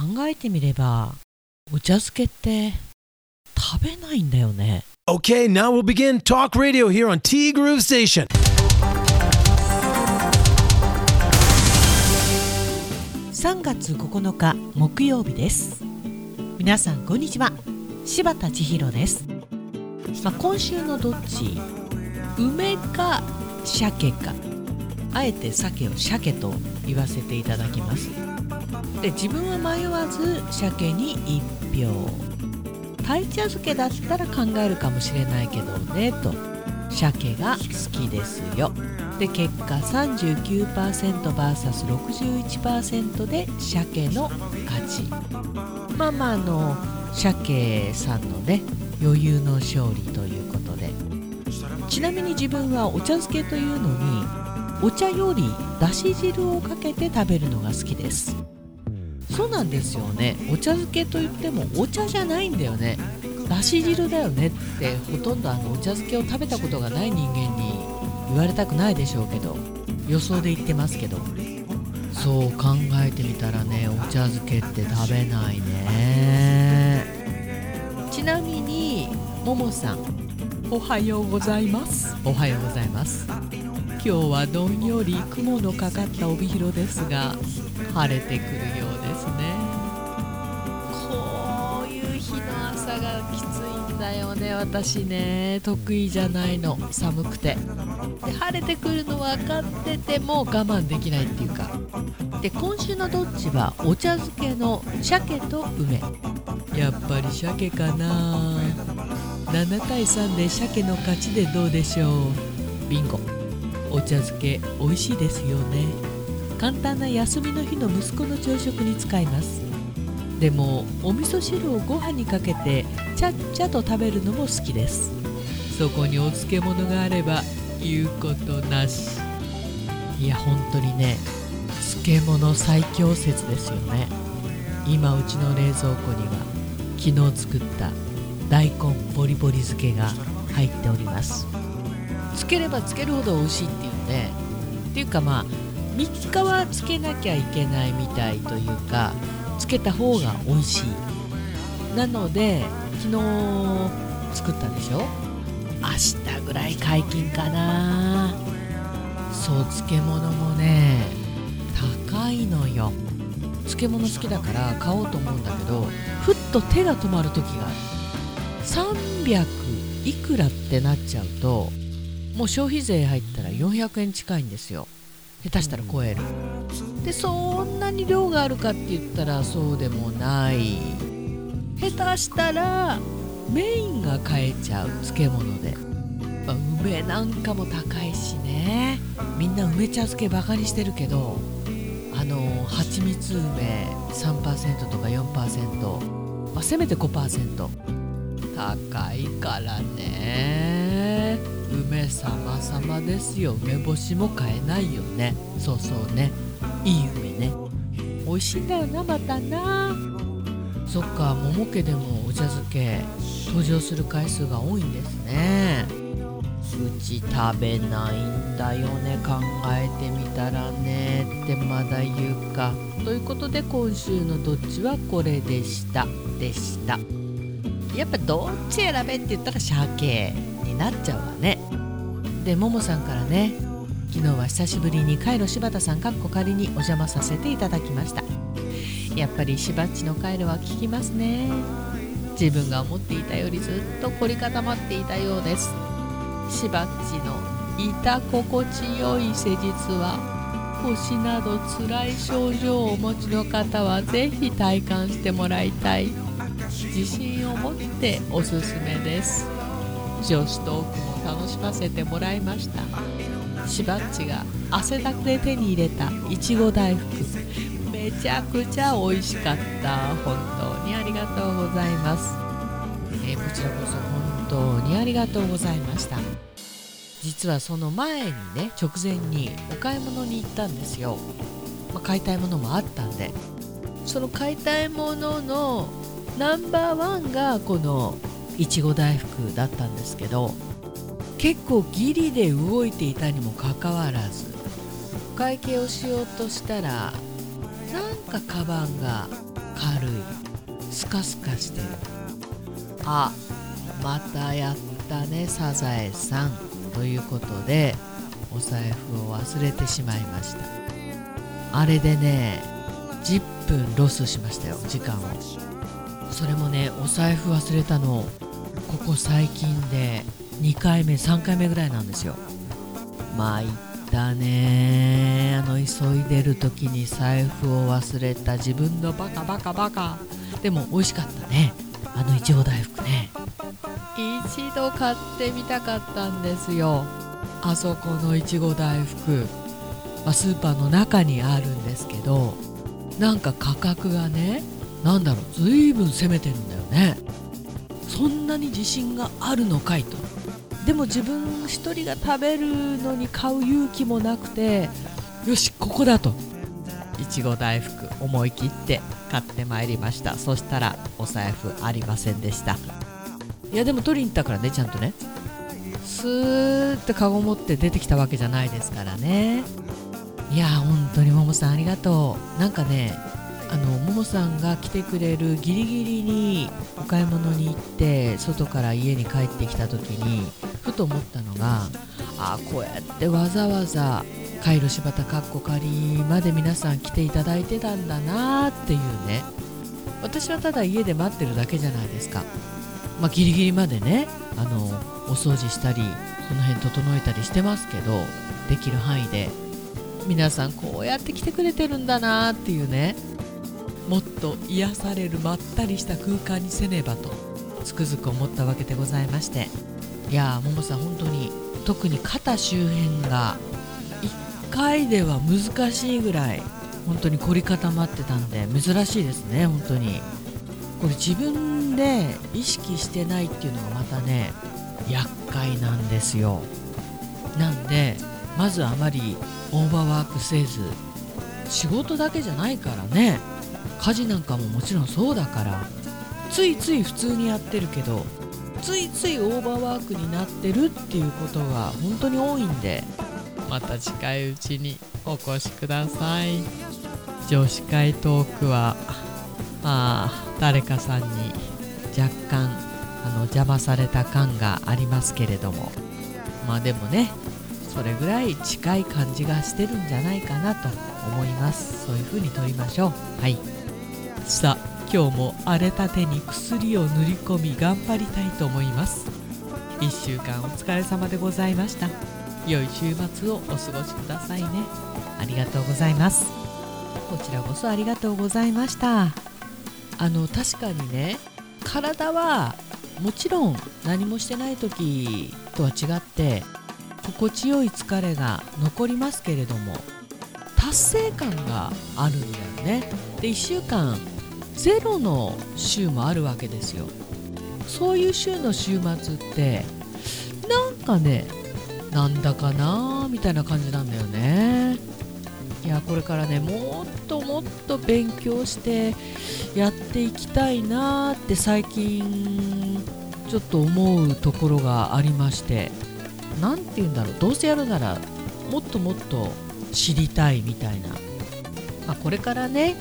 考えてみればお茶漬けって食べないんだよね。Okay, now we'll begin Talk Radio here on T Groove Station. 3月9日木曜日です。皆さんこんにちは。柴田千尋です、まあ、今週のどっち？梅か鮭か。あえて鮭を鮭と言わせていただきますで自分は迷わず鮭に1票。鯛茶漬けだったら考えるかもしれないけどねと。鮭が好きですよ。で結果 39%vs61% で鮭の勝ち。まあまああの鮭さんのね余裕の勝利ということで。ちなみに自分はお茶漬けというのにお茶よりだし汁をかけて食べるのが好きです。そうなんですよね。お茶漬けといってもお茶じゃないんだよね。だし汁だよねってほとんどあのお茶漬けを食べたことがない人間に言われたくないでしょうけど。予想で言ってますけど。そう考えてみたらねお茶漬けって食べないね。ちなみにももさん。おはようございます。おはようございます。今日はどんより雲のかかった帯広ですが晴れてくるね私ね得意じゃないの。寒くて。で晴れてくるの分かってても我慢できないっていうか。で今週のどっちはお茶漬けの鮭と梅。やっぱり鮭かな。7対3で鮭の勝ちでどうでしょう。ビンゴ。お茶漬け美味しいですよね。簡単な休みの日の息子の朝食に使います。でもお味噌汁をご飯にかけてちゃっちゃと食べるのも好きです。そこにお漬物があれば言うことなし。いや本当にね漬物最強説ですよね。今うちの冷蔵庫には昨日作った大根ボリボリ漬けが入っております。つければつけるほど美味しいっていうね。っていうかまあ3日はつけなきゃいけないみたいというかつけた方が美味しい。なので昨日作ったでしょ？明日ぐらい解禁かな。そう漬物もね高いのよ。漬物好きだから買おうと思うんだけどふっと手が止まる時がある。300いくらってなっちゃうともう消費税入ったら400円近いんですよ。下手したら超える。でそんなに量があるかって言ったらそうでもない。下手したらメインが買えちゃう漬物で、まあ梅なんかも高いしね。みんな梅茶漬けバカにしてるけどあの蜂蜜梅3%とか4%、まあ、せめて5%高いからね。梅様様ですよ。梅干しも買えないよね。そうそうね。いい梅ね。美味しいんだよなまたな。そっか桃家でもお茶漬け登場する回数が多いんですね。うち食べないんだよね考えてみたらねってまだ言うか。ということで今週のどっちはこれでした。でした。やっぱどっち選べって言ったら鮭になっちゃうわね。でももさんからね昨日は久しぶりにカイロ柴田さんかっこ仮にお邪魔させていただきました。やっぱりしばっちのカイロは効きますね。自分が思っていたよりずっと凝り固まっていたようです。しばっちのいた心地よい施術は腰など辛い症状をお持ちの方はぜひ体感してもらいたい。自信を持っておすすめです。女子トークも楽しませてもらいました。しばっちが汗だくで手に入れたいちご大福。めちゃくちゃ美味しかった。本当にありがとうございます、えーこちらこそ本当にありがとうございました。実はその前にね直前にお買い物に行ったんですよ、まあ買いたいものもあったんで。その買いたいもののナンバーワンがこのいちご大福だったんですけど結構ギリで動いていたにもかかわらずお会計をしようとしたらなんかカバンが軽い。スカスカしてる。あまたやったねサザエさん。ということでお財布を忘れてしまいました。あれでね10分ロスしましたよ時間を。それもねお財布忘れたのここ最近で2回目3回目ぐらいなんですよ。たね。あの急いでる時に財布を忘れた。自分のバカバカバカ。でも美味しかったね。あのいちご大福ね。一度買ってみたかったんですよ。あそこのいちご大福、まあ、スーパーの中にあるんですけど。なんか価格がねなんだろう。ずいぶん攻めてるんだよね。そんなに自信があるのかいと。でも自分一人が食べるのに買う勇気もなくてよしここだと。いちご大福思い切って買ってまいりました。そしたらお財布ありませんでした。いやでも取りに行ったからねちゃんとね。スーッとカゴ持って出てきたわけじゃないですからね。いや本当にももさんありがとう。なんかねあのももさんが来てくれるギリギリにお買い物に行って外から家に帰ってきた時にふと思ったのがあこうやってわざわざカイロ柴田かっこ仮まで皆さん来ていただいてたんだなっていうね。私はただ家で待ってるだけじゃないですか。まあ、ギリギリまでねあのお掃除したりその辺整えたりしてますけどできる範囲で皆さんこうやって来てくれてるんだなっていうねもっと癒されるまったりした空間にせねばとつくづく思ったわけでございまして。いやももさん本当に特に肩周辺が1回では難しいぐらい本当に凝り固まってたんで珍しいですね本当に。これ自分で意識してないっていうのがまたね厄介なんですよ。なんでまずあまりオーバーワークせず仕事だけじゃないからね家事なんかももちろんそうだからついつい普通にやってるけどついついオーバーワークになってるっていうことが本当に多いんでまた近いうちにお越しください。女子会トークはまあ誰かさんに若干あの邪魔された感がありますけれども。まあでもねそれぐらい近い感じがしてるんじゃないかなと思います。そういう風に取りましょう。はい。さあ今日も荒れた手に薬を塗り込み頑張りたいと思います。1週間お疲れ様でございました。良い週末をお過ごしくださいね。ありがとうございます。こちらこそありがとうございました。あの確かにね体はもちろん何もしてない時とは違って心地よい疲れが残りますけれども達成感があるんだよね。で1週間ゼロの週もあるわけですよ。そういう週の週末ってなんかねなんだかなみたいな感じなんだよね。いやこれからねもっともっと勉強してやっていきたいなって最近ちょっと思うところがありまして。何て言うんだろう。どうせやるならもっともっと知りたいみたいな、まあ、これからね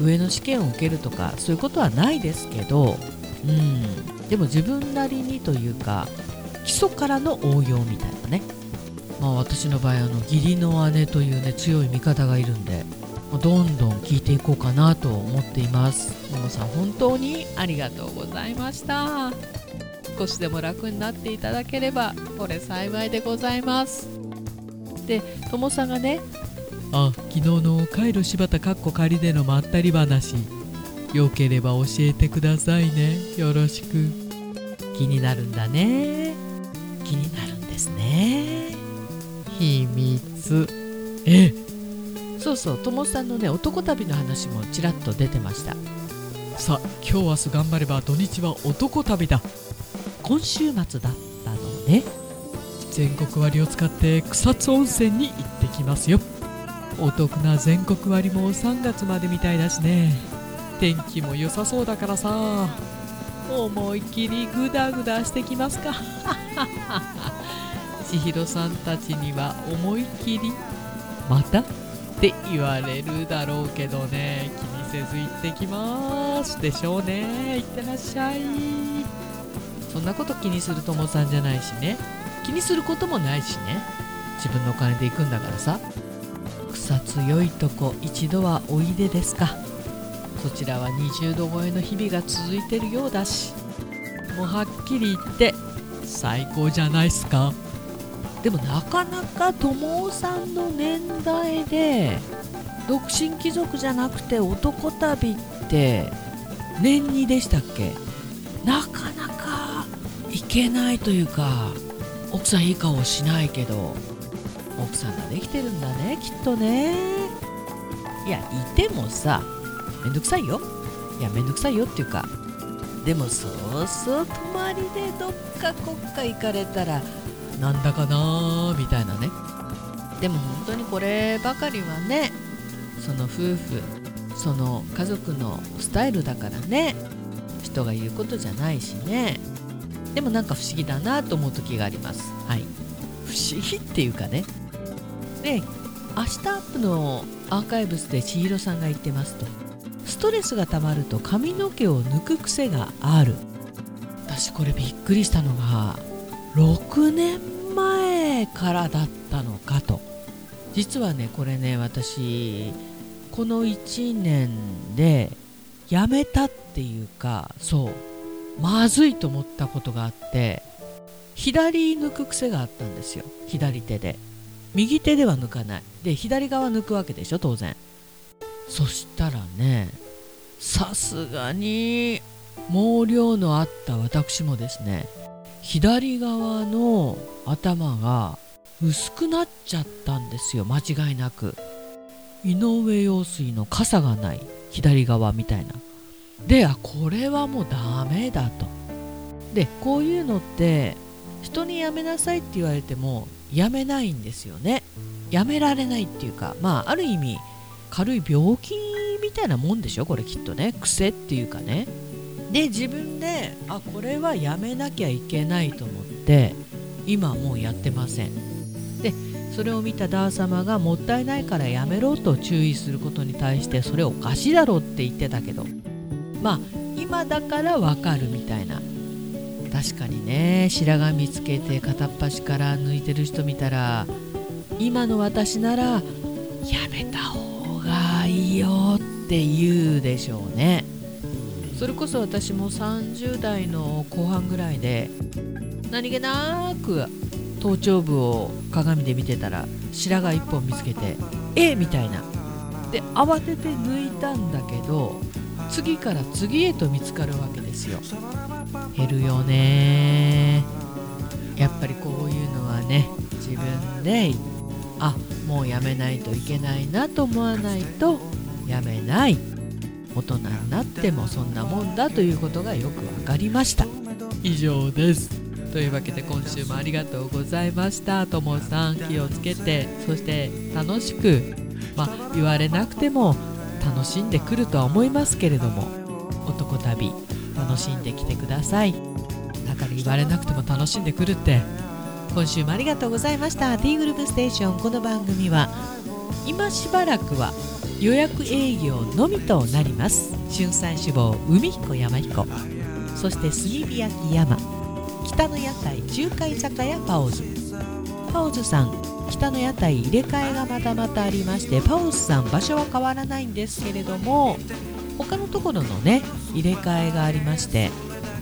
上の試験を受けるとかそういうことはないですけど、うん、でも自分なりにというか基礎からの応用みたいなね、まあ、私の場合あの義理の姉というね強い味方がいるんでどんどん聞いていこうかなと思っています。ももさん本当にありがとうございました。少しでも楽になっていただければこれ幸いでございます。でともさんがねあ昨日のカイロ柴田かっこ仮でのまったり話。よければ教えてくださいね。よろしく。気になるんだね。気になるんですね。秘密。え？そうそうともさんのね男旅の話もちらっと出てました。さあ今日明日頑張れば土日は男旅だ。今週末だったのね。全国割を使って草津温泉に行ってきますよお得な全国割も3月までみたいだしね。天気も良さそうだからさ。思いっきりグダグダしてきますか。千尋さんたちには思いっきりまた？って言われるだろうけどね。気にせず行ってきますでしょうね。いってらっしゃい。そんなこと気にするともさんじゃないしね。気にすることもないしね。自分のお金で行くんだからさ。草強いとこ一度はおいでですか。こちらは20度超えの日々が続いてるようだしもうはっきり言って最高じゃないっすか。でもなかなか友さんの年代で独身貴族じゃなくて男旅って年2でしたっけ。なかなか行けないというか奥さんいい顔しないけど奥さんができてるんだねきっとね。いやいてもさめんどくさいよ。いやめんどくさいよっていうかでもそうそう泊まりでどっかこっか行かれたらなんだかなーみたいなね。でも本当にこればかりはねその夫婦その家族のスタイルだからね人が言うことじゃないしね。でもなんか不思議だなと思う時があります。はい。不思議っていうかねで明日アップのアーカイブスで千尋さんが言ってますと。ストレスがたまると髪の毛を抜く癖がある。私これびっくりしたのが6年前からだったのかと。実はねこれね私この1年でやめたっていうかそうまずいと思ったことがあって左抜く癖があったんですよ。左手で。右手では抜かない。で左側抜くわけでしょ当然。そしたらねさすがに毛量のあった私もですね左側の頭が薄くなっちゃったんですよ間違いなく。井上陽水の傘がない左側みたいな。であこれはもうダメだと。でこういうのって人にやめなさいって言われてもやめないんですよね。やめられないっていうかまあある意味軽い病気みたいなもんでしょ？これきっとね。癖っていうかね。で自分であこれはやめなきゃいけないと思って今もうやってません。でそれを見たダー様がもったいないからやめろと注意することに対してそれおかしいだろって言ってたけど。まあ今だからわかるみたいな。確かにね白髪見つけて片っ端から抜いてる人見たら今の私ならやめた方がいいよって言うでしょうね。それこそ私も30代の後半ぐらいで何気なく頭頂部を鏡で見てたら白髪一本見つけてえみたいな。で慌てて抜いたんだけど次から次へと見つかるわけですよ。減るよね。やっぱりこういうのはね自分であもうやめないといけないなと思わないとやめない。大人になってもそんなもんだということがよく分かりました。以上です。というわけで今週もありがとうございました。ともさん気をつけて。そして楽しくまあ言われなくても楽しんでくるとは思いますけれども男旅楽しんできてください。だから言われなくても楽しんでくるって。今週もありがとうございました。T グループステーション。この番組は今しばらくは予約営業のみとなります。春菜志望海彦山彦。そして炭火焼山。北の屋台中華居酒屋パオズ。パオズさん北の屋台入れ替えがまたまたありましてパオズさん場所は変わらないんですけれども他のところのね入れ替えがありまして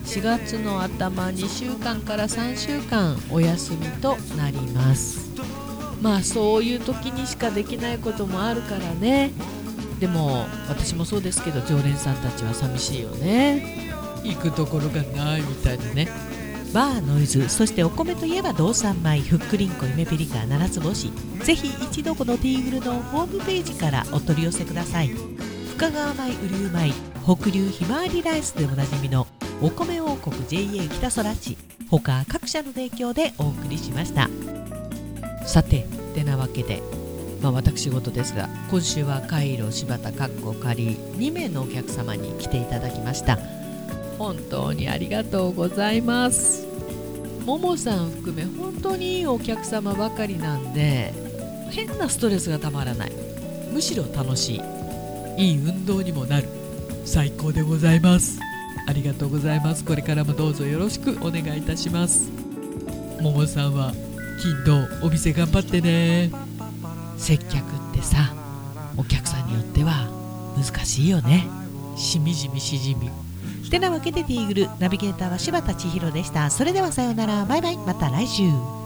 4月の頭2週間から3週間お休みとなります。まあそういう時にしかできないこともあるからね。でも私もそうですけど常連さんたちは寂しいよね。行くところがないみたいでね。バーノイズそしてお米といえば道産米ふっくりんこゆめぴりか七つ星。ぜひ一度このティーグルのホームページからお取り寄せください。深川米雨竜米北流ひまわりライスでおなじみのお米王国 JA 北空地。他各社の提供でお送りしました。さててなわけでまあ、私事ですが今週はカイロ柴田かっこ仮2名のお客様に来ていただきました。本当にありがとうございます。ももさん含め本当にいいお客様ばかりなんで変なストレスがたまらない。むしろ楽しい。いい運動にもなる。最高でございます。ありがとうございます。これからもどうぞよろしくお願いいたします。ももさんは金土お店頑張ってね。接客ってさお客さんによっては難しいよね。しみじみしじみてなわけでティーグルナビゲーターは柴田千尋でした。それではさようなら。バイバイ。また来週。